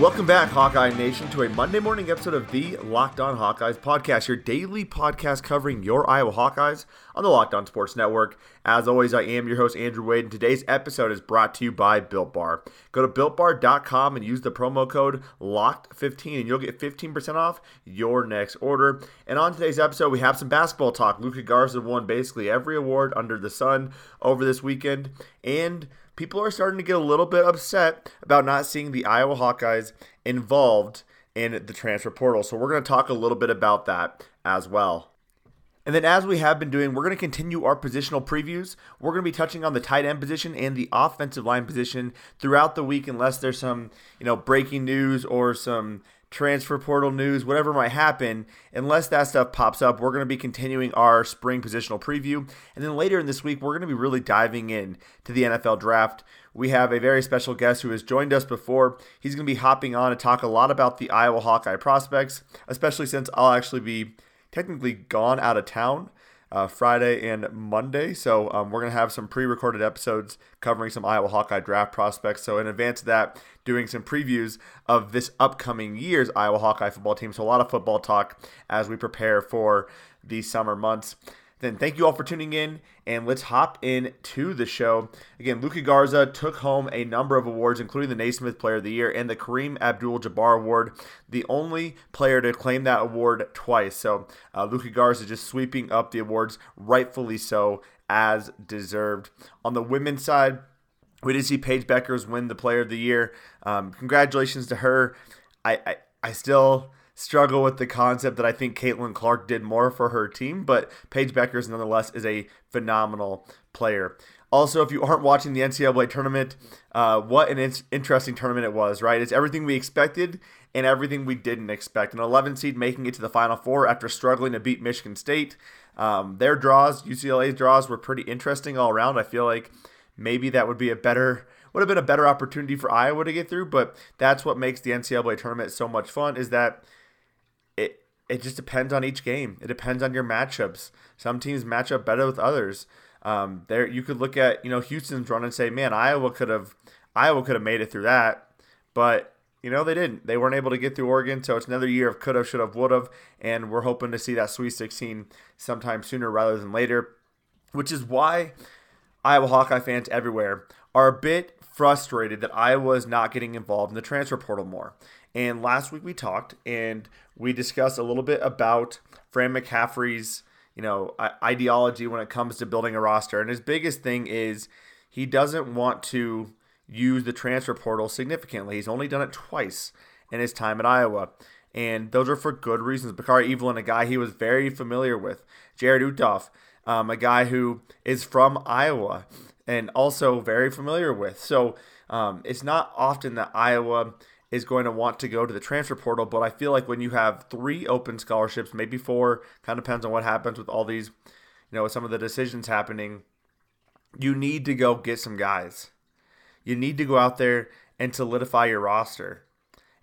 Welcome back, Hawkeye Nation, to a Monday morning episode of the Locked On Hawkeyes podcast, your daily podcast covering your Iowa Hawkeyes on the Locked On Sports Network. As always, I am your host, Andrew Wade, and today's episode is brought to you by Built Bar. Go to builtbar.com and use the promo code LOCKED15, and you'll get 15% off your next order. And on today's episode, we have some basketball talk. Luka Garza won basically every award under the sun over this weekend, and people are starting to get a little bit upset about not seeing the Iowa Hawkeyes involved in the transfer portal. So we're going to talk a little bit about that as well. And then, as we have been doing, we're going to continue our positional previews. We're going to be touching on the tight end position and the offensive line position throughout the week, unless there's some, you know, breaking news or some transfer portal news, whatever might happen, unless that stuff pops up, we're going to be continuing our spring positional preview. And then later in this week, we're going to be really diving in to the NFL draft. We have a very special guest who has joined us before. He's going to be hopping on to talk a lot about the Iowa Hawkeye prospects, especially since I'll actually be technically gone out of town uh, Friday and Monday. So um, we're going to have some pre recorded episodes covering some Iowa Hawkeye draft prospects. So in advance of that, doing some previews of this upcoming year's Iowa Hawkeye football team. So a lot of football talk as we prepare for the summer months. Then thank you all for tuning in, and let's hop into the show. Again, Luka Garza took home a number of awards, including the Naismith Player of the Year and the Kareem Abdul-Jabbar Award, the only player to claim that award twice. So uh, Luka Garza just sweeping up the awards, rightfully so, as deserved. On the women's side, we did see Paige Bueckers win the Player of the Year. Um, congratulations to her. I, I, I still struggle with the concept that I think Caitlin Clark did more for her team, but Paige Bueckers nonetheless is a phenomenal player. Also, if you aren't watching the NCAA tournament, uh, what an in- interesting tournament it was, right? It's everything we expected and everything we didn't expect. An 11 seed making it to the Final Four after struggling to beat Michigan State. Um, their draws, UCLA's draws, were pretty interesting all around. I feel like maybe that would be a better would have been a better opportunity for Iowa to get through, but that's what makes the NCAA tournament so much fun is that it just depends on each game. It depends on your matchups. Some teams match up better with others. Um, there you could look at you know Houston's run and say, man, Iowa could have Iowa could have made it through that, but you know they didn't. They weren't able to get through Oregon, so it's another year of could have, should have, would have, and we're hoping to see that Sweet 16 sometime sooner rather than later, which is why Iowa Hawkeye fans everywhere are a bit frustrated that Iowa is not getting involved in the transfer portal more. And last week we talked and we discussed a little bit about Fran McCaffery's, you know, ideology when it comes to building a roster. And his biggest thing is he doesn't want to use the transfer portal significantly. He's only done it twice in his time at Iowa. And those are for good reasons. Bakari Evelyn, a guy he was very familiar with. Jarrod Uthoff, um, a guy who is from Iowa and also very familiar with. So um, it's not often that Iowa is going to want to go to the transfer portal. But I feel like when you have three open scholarships, maybe four, kind of depends on what happens with all these, you know, some of the decisions happening, you need to go get some guys. You need to go out there and solidify your roster.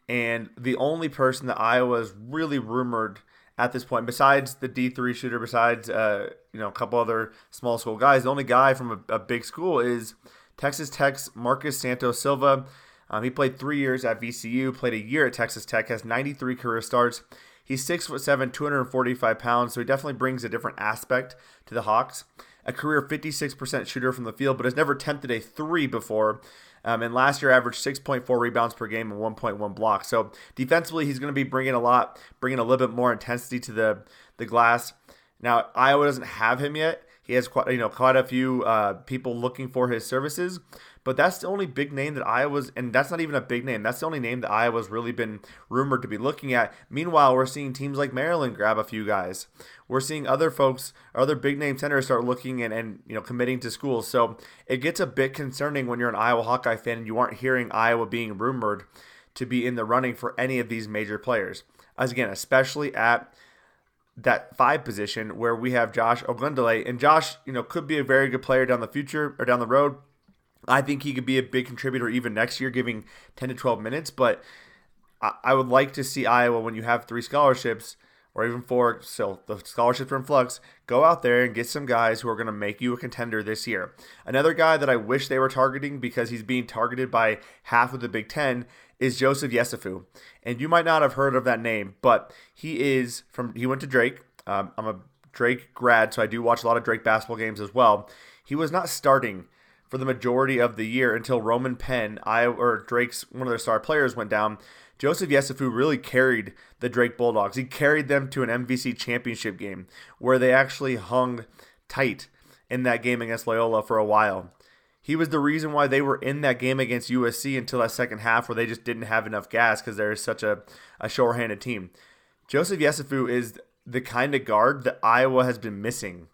And the only person that Iowa is really rumored at this point, besides the D3 shooter, besides, uh, you know, a couple other small school guys, the only guy from a, a big school is Texas Tech's Marcus Santos Silva. Um, he played three years at VCU, played a year at Texas Tech, has 93 career starts. He's six foot seven, 245 pounds, so he definitely brings a different aspect to the Hawks. A career 56% shooter from the field, but has never attempted a three before. Um, and last year averaged 6.4 rebounds per game and 1.1 blocks. So defensively, he's going to be bringing a lot, bringing a little bit more intensity to the the glass. Now Iowa doesn't have him yet. He has quite you know quite a few uh, people looking for his services, but that's the only big name that Iowa's, and that's not even a big name. That's the only name that Iowa's really been rumored to be looking at. Meanwhile, we're seeing teams like Maryland grab a few guys. We're seeing other folks, other big name centers start looking and, and you know committing to schools. So it gets a bit concerning when you're an Iowa Hawkeye fan and you aren't hearing Iowa being rumored to be in the running for any of these major players. As again, especially at that five position where we have Josh Ogundele, and Josh, you know, could be a very good player down the future or down the road. I think he could be a big contributor even next year, giving 10 to 12 minutes. But I, I would like to see Iowa when you have three scholarships or even four, so the scholarships are in flux, go out there and get some guys who are going to make you a contender this year. Another guy that I wish they were targeting because he's being targeted by half of the Big Ten is Joseph Yesufu. And you might not have heard of that name, but he is from, he went to Drake. Um, I'm a Drake grad, so I do watch a lot of Drake basketball games as well. He was not starting for the majority of the year until Roman Penn, I or Drake's one of their star players went down. Joseph Yesufu really carried the Drake Bulldogs. He carried them to an MVC championship game where they actually hung tight in that game against Loyola for a while. He was the reason why they were in that game against USC until that second half where they just didn't have enough gas because they're such a, a short-handed team. Joseph Yesufu is the kind of guard that Iowa has been missing.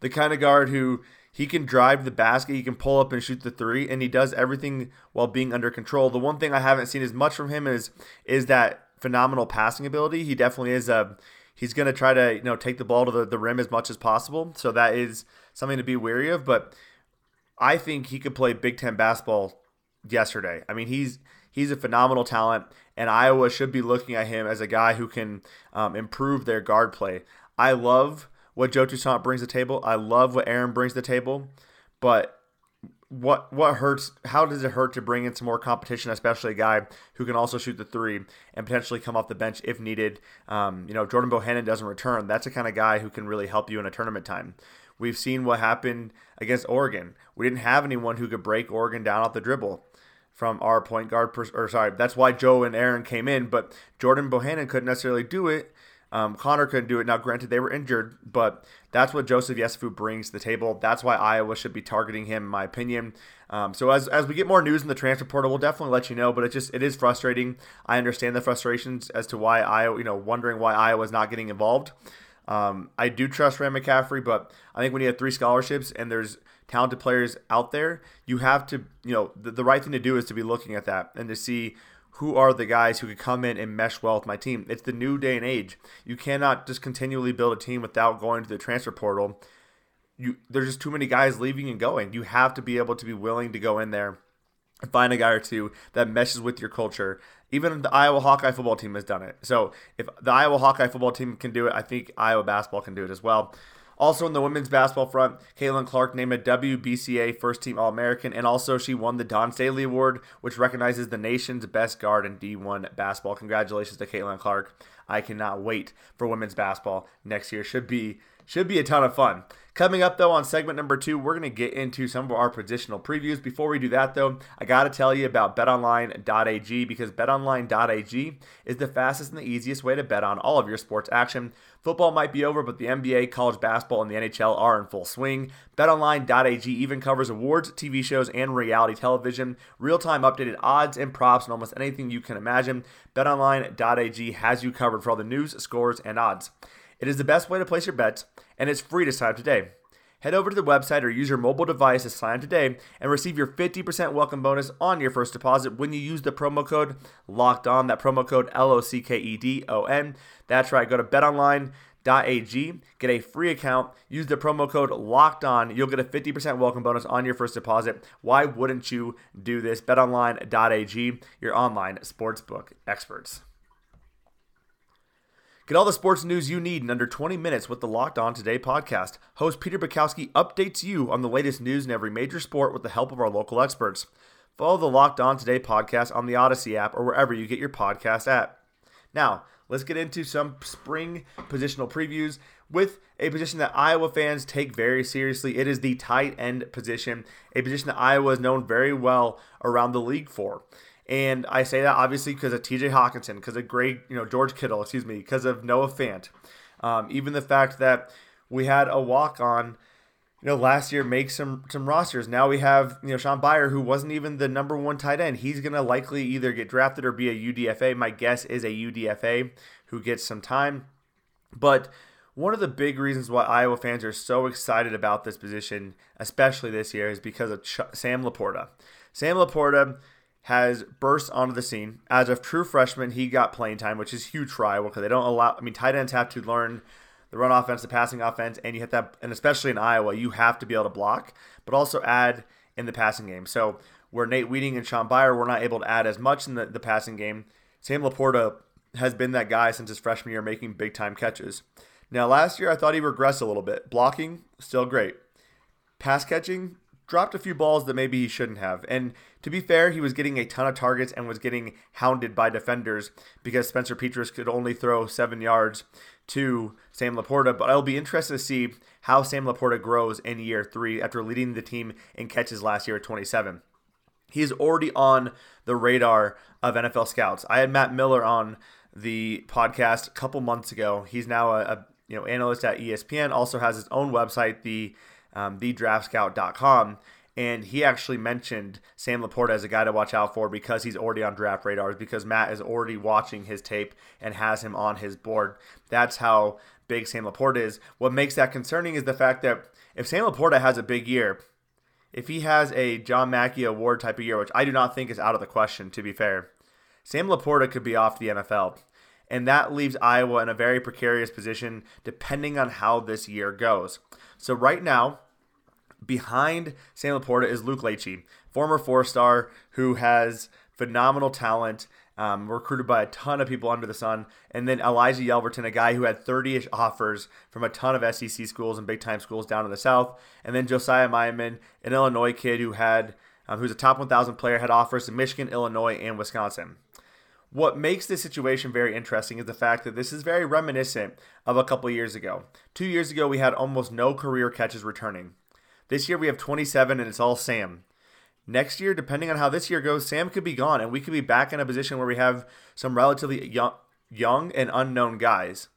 The kind of guard who he can drive the basket, he can pull up and shoot the three, and he does everything while being under control. The one thing I haven't seen as much from him is is that phenomenal passing ability. He definitely is a he's going to try to you know take the ball to the, the rim as much as possible. So that is something to be wary of. But I think he could play Big Ten basketball yesterday. I mean, he's he's a phenomenal talent, and Iowa should be looking at him as a guy who can um, improve their guard play. I love what Joe Toussaint brings to the table. I love what Aaron brings to the table, but what what hurts? How does it hurt to bring in some more competition, especially a guy who can also shoot the three and potentially come off the bench if needed? Um, you know, Jordan Bohannon doesn't return. That's the kind of guy who can really help you in a tournament time. We've seen what happened against Oregon. We didn't have anyone who could break Oregon down off the dribble from our point guard. Pers- or sorry, that's why Joe and Aaron came in, but Jordan Bohannon couldn't necessarily do it um, Connor couldn't do it. Now, granted, they were injured, but that's what Joseph Yesufu brings to the table. That's why Iowa should be targeting him, in my opinion. Um, so as, as we get more news in the transfer portal, we'll definitely let you know. But it just it is frustrating. I understand the frustrations as to why Iowa, you know, wondering why Iowa is not getting involved. Um, I do trust Fran McCaffery, but I think when you have three scholarships and there's talented players out there, you have to, you know, the, the right thing to do is to be looking at that and to see who are the guys who could come in and mesh well with my team. It's the new day and age. You cannot just continually build a team without going to the transfer portal. You there's just too many guys leaving and going. You have to be able to be willing to go in there and find a guy or two that meshes with your culture. Even the Iowa Hawkeye football team has done it. So if the Iowa Hawkeye football team can do it, I think Iowa basketball can do it as well. Also, in the women's basketball front, Caitlin Clark named a WBCA First Team All American, and also she won the Dawn Staley Award, which recognizes the nation's best guard in D1 basketball. Congratulations to Caitlin Clark. I cannot wait for women's basketball next year. Should be should be a ton of fun. Coming up, though, on segment number two, we're going to get into some of our positional previews. Before we do that, though, I got to tell you about betonline.ag because betonline.ag is the fastest and the easiest way to bet on all of your sports action. Football might be over, but the NBA, college basketball, and the NHL are in full swing. BetOnline.ag even covers awards, TV shows, and reality television, real time updated odds and props, and almost anything you can imagine. BetOnline.ag has you covered for all the news, scores, and odds. It is the best way to place your bets, and it's free to sign up today. Head over to the website or use your mobile device to sign up today and receive your 50% welcome bonus on your first deposit when you use the promo code LOCKED ON. That promo code L O C K E D O N. That's right. Go to betonline.ag, get a free account, use the promo code LOCKED ON. You'll get a 50% welcome bonus on your first deposit. Why wouldn't you do this? Betonline.ag, your online sportsbook experts. Get all the sports news you need in under 20 minutes with the Locked On Today podcast. Host Peter Bukowski updates you on the latest news in every major sport with the help of our local experts. Follow the Locked On Today podcast on the Odyssey app or wherever you get your podcast at. Now, let's get into some spring positional previews with a position that Iowa fans take very seriously. It is the tight end position, a position that Iowa is known very well around the league for. And I say that obviously because of TJ Hockenson, because of Greg, you know, George Kittle, excuse me, because of Noah Fant. Um, even the fact that we had a walk on, you know, last year make some some rosters. Now we have, you know, Shaun Beyer, who wasn't even the number one tight end. He's gonna likely either get drafted or be a UDFA. My guess is a UDFA who gets some time. But one of the big reasons why Iowa fans are so excited about this position, especially this year, is because of Ch- Sam LaPorta. Sam LaPorta has burst onto the scene. As a true freshman, he got playing time, which is huge for Iowa because they don't allow. I mean, tight ends have to learn the run offense, the passing offense, and you hit that. And especially in Iowa, you have to be able to block, but also add in the passing game. So where Nate Wieting and Shaun Beyer were not able to add as much in the, the passing game, Sam LaPorta has been that guy since his freshman year making big time catches. Now, last year I thought he regressed a little bit. Blocking, still great. Pass catching, dropped a few balls that maybe he shouldn't have. And to be fair, he was getting a ton of targets and was getting hounded by defenders because Spencer Petras could only throw seven yards to Sam LaPorta. But I'll be interested to see how Sam LaPorta grows in year three after leading the team in catches last year at 27. He's already on the radar of NFL scouts. I had Matt Miller on the podcast a couple months ago. He's now a, a you know analyst at ESPN. Also has his own website, the um, thedraftscout.com. And he actually mentioned Sam LaPorta as a guy to watch out for because he's already on draft radars, because Matt is already watching his tape and has him on his board. That's how big Sam LaPorta is. What makes that concerning is the fact that if Sam LaPorta has a big year, if he has a John Mackey Award type of year, which I do not think is out of the question, to be fair, Sam LaPorta could be off the NFL. And that leaves Iowa in a very precarious position depending on how this year goes. So, right now, behind Sam LaPorta is Luke Lachey, former four star who has phenomenal talent, um, recruited by a ton of people under the sun. And then Elijah Yelverton, a guy who had 30 ish offers from a ton of SEC schools and big time schools down in the South. And then Josiah Miamen, an Illinois kid who had. Um, who's a top 1,000 player, had offers in Michigan, Illinois, and Wisconsin. What makes this situation very interesting is the fact that this is very reminiscent of a couple years ago. Two years ago, we had almost no career catches returning. This year we have 27 and it's all Sam. Next year, depending on how this year goes, Sam could be gone and we could be back in a position where we have some relatively young, young and unknown guys.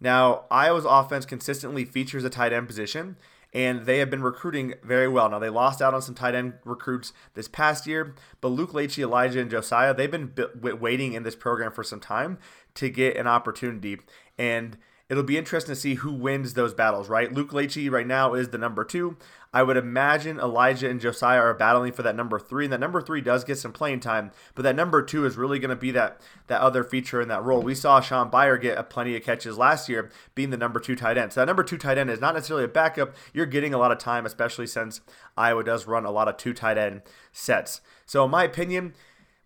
Now, Iowa's offense consistently features a tight end position, and they have been recruiting very well. Now, they lost out on some tight end recruits this past year, but Luke Lachey, Elijah, and Josiah, they've been waiting in this program for some time to get an opportunity. And it'll be interesting to see who wins those battles, right? Luke Lachey right now is the number two. I would imagine Elijah and Josiah are battling for that number three, and that number three does get some playing time, but that number two is really going to be that that other feature in that role. We saw Shaun Beyer get a plenty of catches last year, being the number two tight end. So that number two tight end is not necessarily a backup. You're getting a lot of time, especially since Iowa does run a lot of two tight end sets. So in my opinion,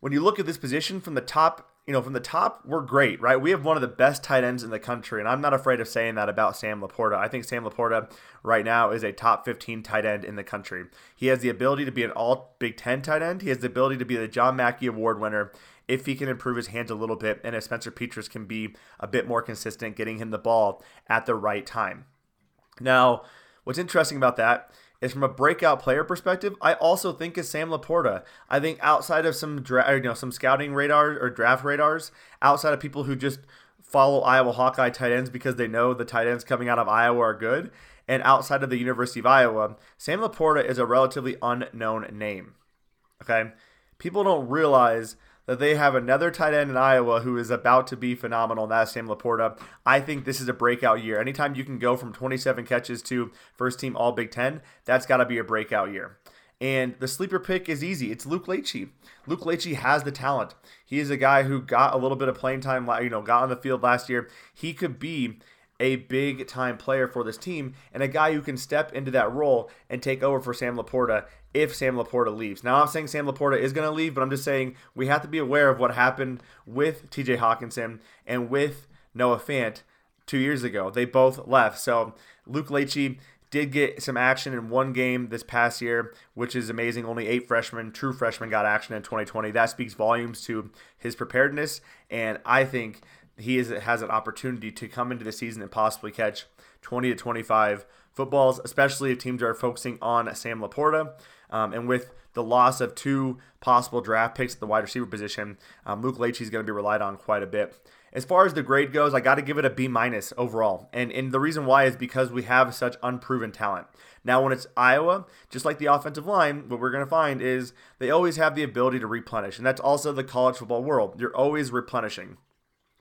when you look at this position from the top you know, from the top, we're great, right? We have one of the best tight ends in the country, and I'm not afraid of saying that about Sam LaPorta. I think Sam LaPorta right now is a top 15 tight end in the country. He has the ability to be an all Big Ten tight end. He has the ability to be the John Mackey Award winner if he can improve his hands a little bit, and if Spencer Petras can be a bit more consistent, getting him the ball at the right time. Now, what's interesting about that is from a breakout player perspective, I also think is Sam LaPorta. I think outside of some dra- you know some scouting radars or draft radars, outside of people who just follow Iowa Hawkeye tight ends because they know the tight ends coming out of Iowa are good, and outside of the University of Iowa, Sam LaPorta is a relatively unknown name. Okay, people don't realize that they have another tight end in Iowa who is about to be phenomenal, and that's Sam LaPorta. I think this is a breakout year. Anytime you can go from 27 catches to first team All Big Ten, that's got to be a breakout year. And the sleeper pick is easy. It's Luke Lachey. Luke Lachey has the talent. He is a guy who got a little bit of playing time, you know, got on the field last year. He could be a big time player for this team and a guy who can step into that role and take over for Sam LaPorta if Sam LaPorta leaves. Now, I'm saying Sam LaPorta is going to leave, but I'm just saying we have to be aware of what happened with TJ Hockenson and with Noah Fant two years ago. They both left. So Luke Lachey did get some action in one game this past year, which is amazing. Only eight freshmen, true freshmen, got action in 2020. That speaks volumes to his preparedness, and I think he is, has an opportunity to come into the season and possibly catch 20 to 25 footballs, especially if teams are focusing on Sam LaPorta. Um, and with the loss of two possible draft picks at the wide receiver position, um, Luke Lachey is going to be relied on quite a bit. As far as the grade goes, I got to give it a B minus overall, and and the reason why is because we have such unproven talent. Now, when it's Iowa, just like the offensive line, what we're going to find is they always have the ability to replenish, and that's also the college football world. You're always replenishing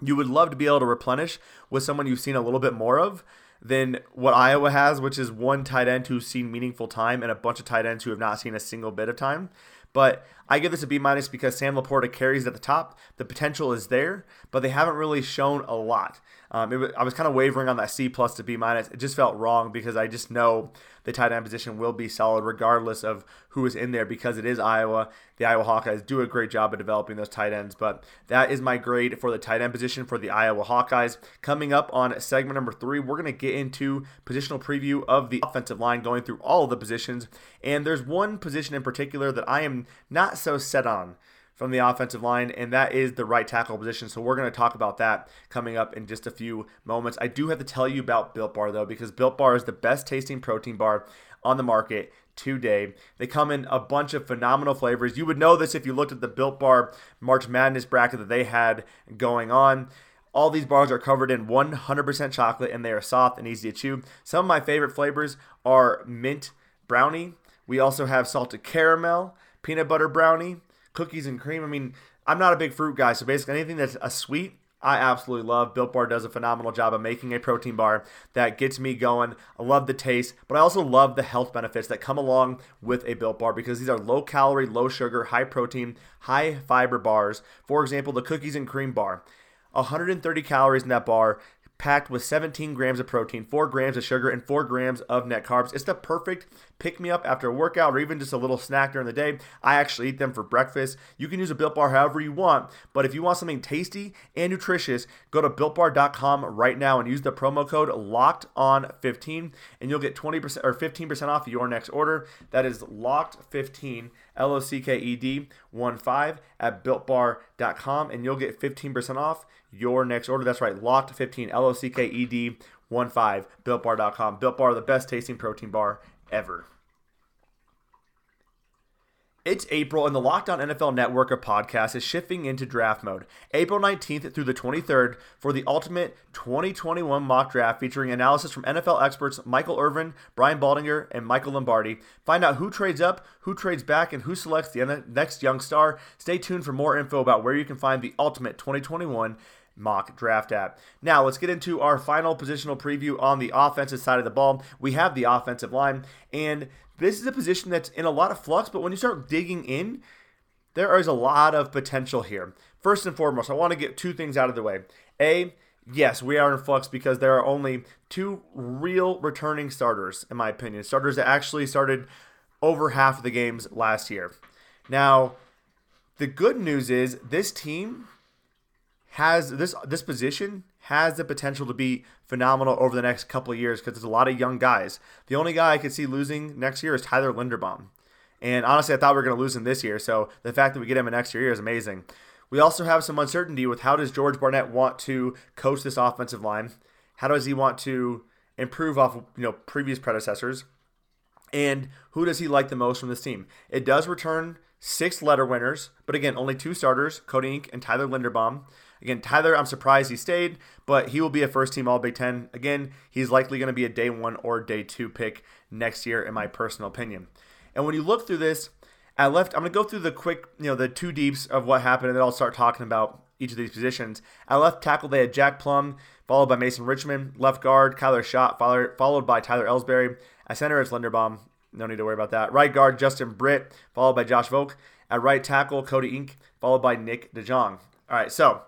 you would love to be able to replenish with someone you've seen a little bit more of than what Iowa has, which is one tight end who's seen meaningful time and a bunch of tight ends who have not seen a single bit of time. But I give this a B minus because Sam LaPorta carries at the top. The potential is there, but they haven't really shown a lot. Um, was, I was kind of wavering on that C plus to B minus. It just felt wrong because I just know the tight end position will be solid regardless of who is in there because it is Iowa. The Iowa Hawkeyes do a great job of developing those tight ends, but that is my grade for the tight end position for the Iowa Hawkeyes. Coming up on segment number three, we're going to get into positional preview of the offensive line, going through all of the positions. And there's one position in particular that I am not so set on from the offensive line, and that is the right tackle position. So we're going to talk about that coming up in just a few moments. I do have to tell you about Built Bar, though, because Built Bar is the best tasting protein bar on the market today. They come in a bunch of phenomenal flavors. You would know this if you looked at the Built Bar March Madness bracket that they had going on. All these bars are covered in 100% chocolate and they are soft and easy to chew. Some of my favorite flavors are mint brownie. We also have salted caramel, peanut butter brownie, cookies and cream. I mean, I'm not a big fruit guy, so basically anything that's a sweet, I absolutely love. Built Bar does a phenomenal job of making a protein bar that gets me going. I love the taste, but I also love the health benefits that come along with a Built Bar because these are low calorie, low sugar, high protein, high fiber bars. For example, the cookies and cream bar. 130 calories in that bar packed with 17 grams of protein, 4 grams of sugar, and 4 grams of net carbs. It's the perfect pick me up after a workout or even just a little snack during the day. I actually eat them for breakfast. You can use a Built Bar however you want, but if you want something tasty and nutritious, go to builtbar.com right now and use the promo code locked on 15 and you'll get 20% or 15% off your next order. That is locked 15 L O C K E D 1 5 at builtbar.com and you'll get 15% off your next order. That's right, locked 15 L O C K E D 1 5 builtbar.com. Built Bar, the best tasting protein bar ever. It's April, and the Locked On NFL network of podcasts is shifting into draft mode. April 19th through the 23rd for the ultimate 2021 mock draft featuring analysis from NFL experts Michael Irvin, Brian Baldinger, and Michael Lombardi. Find out who trades up, who trades back, and who selects the next young star. Stay tuned for more info about where you can find the ultimate 2021 mock draft app. Now, let's get into our final positional preview on the offensive side of the ball. We have the offensive line, and this is a position that's in a lot of flux, but when you start digging in, there is a lot of potential here. First and foremost, I want to get two things out of the way. A, yes, we are in flux because there are only two real returning starters, in my opinion. Starters that actually started over half of the games last year. Now, the good news is this team has this this position has the potential to be phenomenal over the next couple of years because there's a lot of young guys. The only guy I could see losing next year is Tyler Linderbaum. And honestly, I thought we were going to lose him this year. So the fact that we get him an extra year is amazing. We also have some uncertainty with how does George Barnett want to coach this offensive line? How does he want to improve off you know previous predecessors? And who does he like the most from this team? It does return six letter winners, but again, only two starters, Cody Ince and Tyler Linderbaum. Again, Tyler, I'm surprised he stayed, but he will be a first team All Big Ten. Again, he's likely going to be a day one or day two pick next year, in my personal opinion. And when you look through this, at left, I'm going to go through the quick, you know, the two deeps of what happened, and then I'll start talking about each of these positions. At left tackle, they had Jack Plumb, followed by Mason Richmond. Left guard, Kyler Schott, followed by Tyler Elsbury. At center, it's Linderbaum. No need to worry about that. Right guard, Justin Britt, followed by Josh Volk. At right tackle, Cody Ince, followed by Nick DeJong. All right, so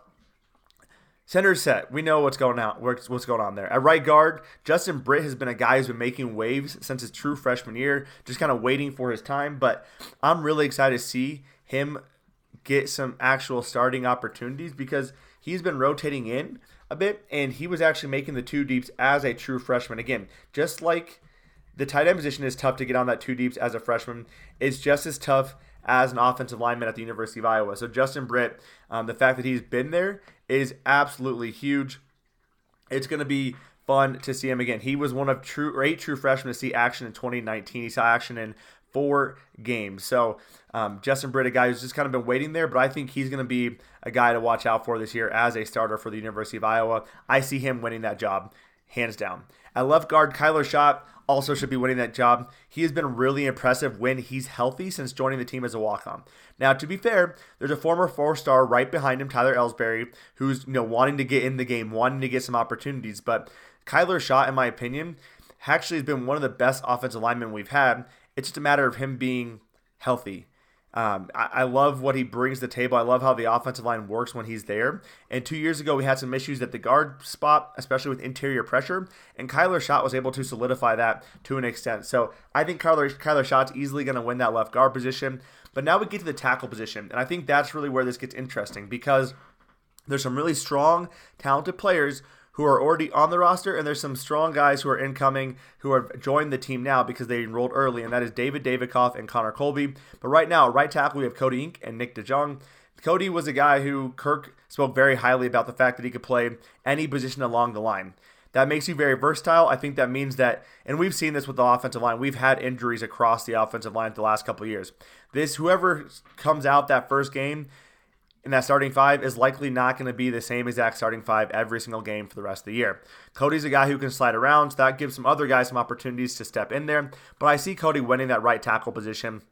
Center set. We know what's going on. What's going on there? At right guard, Justin Britt has been a guy who's been making waves since his true freshman year, just kind of waiting for his time. But I'm really excited to see him get some actual starting opportunities because he's been rotating in a bit, and he was actually making the two deeps as a true freshman. Again, just like the tight end position is tough to get on that two deeps as a freshman, it's just as tough as an offensive lineman at the University of Iowa. So Justin Britt, um, the fact that he's been there is absolutely huge. It's going to be fun to see him again. He was one of true eight true freshmen to see action in 2019. He saw action in four games. So um, Justin Britt, a guy who's just kind of been waiting there, but I think he's going to be a guy to watch out for this year as a starter for the University of Iowa. I see him winning that job hands down. At left guard, Kyler Schott also should be winning that job. He has been really impressive when he's healthy since joining the team as a walk-on. Now, to be fair, there's a former four-star right behind him, Tyler Elsbury, who's you know wanting to get in the game, wanting to get some opportunities. But Kyler Schott, in my opinion, actually has been one of the best offensive linemen we've had. It's just a matter of him being healthy. Um, I, I, love what he brings to the table. I love how the offensive line works when he's there. And two years ago, we had some issues at the guard spot, especially with interior pressure. And Kyler Schott was able to solidify that to an extent. So I think Kyler, Kyler Schott's easily going to win that left guard position. But now we get to the tackle position. And I think that's really where this gets interesting because there's some really strong, talented players who are already on the roster, and there's some strong guys who are incoming who have joined the team now because they enrolled early, and that is David Davidkov and Connor Colby. But right now, right tackle, we have Cody Ince and Nick DeJong. Cody was a guy who Kirk spoke very highly about the fact that he could play any position along the line. That makes you very versatile. I think that means that, and we've seen this with the offensive line. We've had injuries across the offensive line the last couple years. This, whoever comes out that first game, and that starting five is likely not going to be the same exact starting five every single game for the rest of the year. Cody's a guy who can slide around, so that gives some other guys some opportunities to step in there. But I see Cody winning that right tackle position.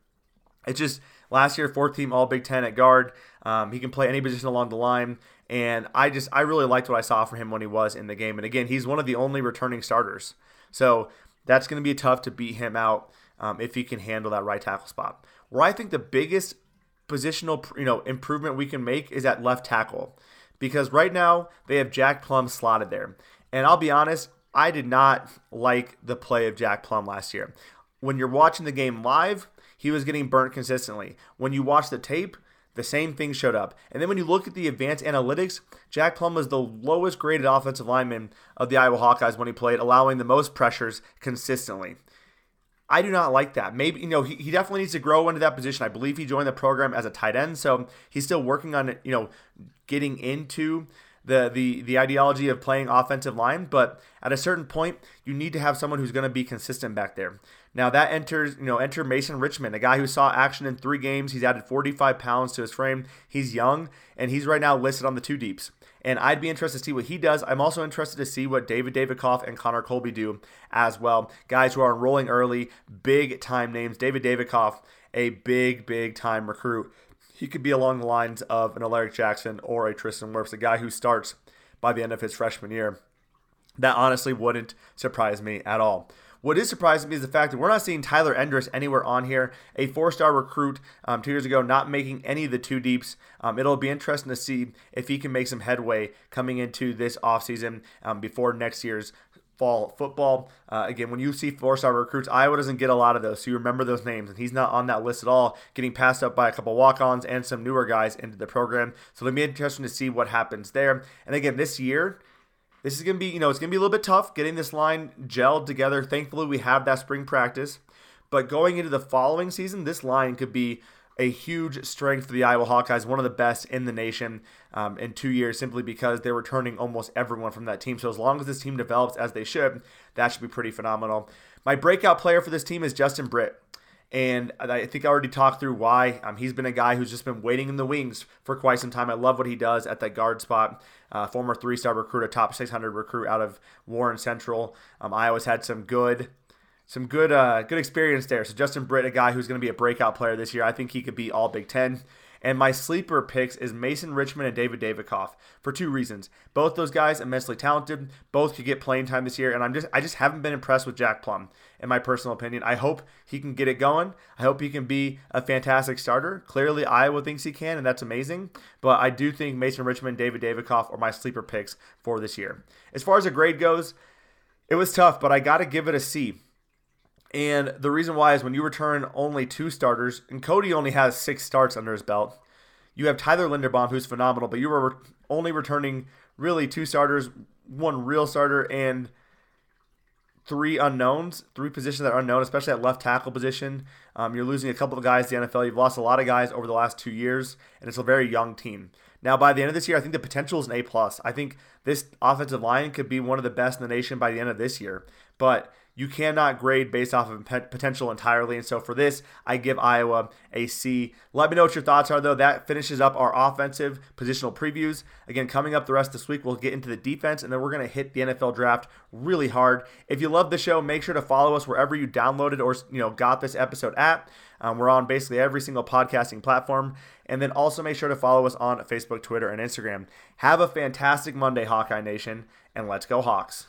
It's just last year, fourth team All Big Ten at guard. Um, he can play any position along the line, and I just I really liked what I saw from him when he was in the game. And again, he's one of the only returning starters, so that's going to be tough to beat him out um, if he can handle that right tackle spot. Where I think the biggest positional you know improvement we can make is at left tackle because right now they have Jack Plumb slotted there. And I'll be honest, I did not like the play of Jack Plumb last year. When you're watching the game live, he was getting burnt consistently. When you watch the tape, the same thing showed up. And then when you look at the advanced analytics, Jack Plumb was the lowest graded offensive lineman of the Iowa Hawkeyes when he played, allowing the most pressures consistently. I do not like that. Maybe, you know, he, he definitely needs to grow into that position. I believe he joined the program as a tight end, so he's still working on, you know, getting into the the the ideology of playing offensive line, but at a certain point, you need to have someone who's going to be consistent back there. Now that enters, you know, enter Mason Richmond, a guy who saw action in three games. He's added 45 pounds to his frame. He's young, and he's right now listed on the two deeps and I'd be interested to see what he does. I'm also interested to see what David Davidkov and Connor Colby do as well. Guys who are enrolling early, big time names. David Davidkov, a big, big time recruit. He could be along the lines of an Alaric Jackson or a Tristan Wirfs, a guy who starts by the end of his freshman year. That honestly wouldn't surprise me at all. What is surprising me is the fact that we're not seeing Tyler Endres anywhere on here, a four star recruit um, two years ago, not making any of the two deeps. Um, it'll be interesting to see if he can make some headway coming into this offseason um, before next year's fall football. Uh, again, when you see four star recruits, Iowa doesn't get a lot of those, so you remember those names. And he's not on that list at all, getting passed up by a couple walk ons and some newer guys into the program. So it'll be interesting to see what happens there. And again, this year, this is going to be, you know, it's going to be a little bit tough getting this line gelled together. Thankfully, we have that spring practice. But going into the following season, this line could be a huge strength for the Iowa Hawkeyes, one of the best in the nation um, in two years, simply because they're returning almost everyone from that team. So as long as this team develops as they should, that should be pretty phenomenal. My breakout player for this team is Justin Britt. And I think I already talked through why. Um, he's been a guy who's just been waiting in the wings for quite some time. I love what he does at that guard spot. Uh, former three star recruit, a top 600 recruit out of Warren Central. Um, Iowa's had some good. Some good, uh, good experience there. So Justin Britt, a guy who's going to be a breakout player this year. I think he could be all Big Ten. And my sleeper picks is Mason Richmond and David Davidkov for two reasons. Both those guys immensely talented. Both could get playing time this year, and I'm just I just haven't been impressed with Jack Plumb, in my personal opinion. I hope he can get it going. I hope he can be a fantastic starter. Clearly, Iowa thinks he can, and that's amazing. But I do think Mason Richmond, David Davidkov are my sleeper picks for this year. As far as a grade goes, it was tough, but I got to give it a C. And the reason why is when you return only two starters, and Cody only has six starts under his belt. You have Tyler Linderbaum, who's phenomenal, but you were only returning really two starters, one real starter, and three unknowns, three positions that are unknown, especially at left tackle position. Um, you're losing a couple of guys to the NFL. You've lost a lot of guys over the last two years, and it's a very young team. Now, by the end of this year, I think the potential is an A plus. I think this offensive line could be one of the best in the nation by the end of this year. But you cannot grade based off of potential entirely. And so for this, I give Iowa a C. Let me know what your thoughts are, though. That finishes up our offensive positional previews. Again, coming up the rest of this week, we'll get into the defense, and then we're going to hit the NFL draft really hard. If you love the show, make sure to follow us wherever you downloaded or you know got this episode at. Um, we're on basically every single podcasting platform. And then also make sure to follow us on Facebook, Twitter, and Instagram. Have a fantastic Monday, Hawkeye Nation, and let's go, Hawks.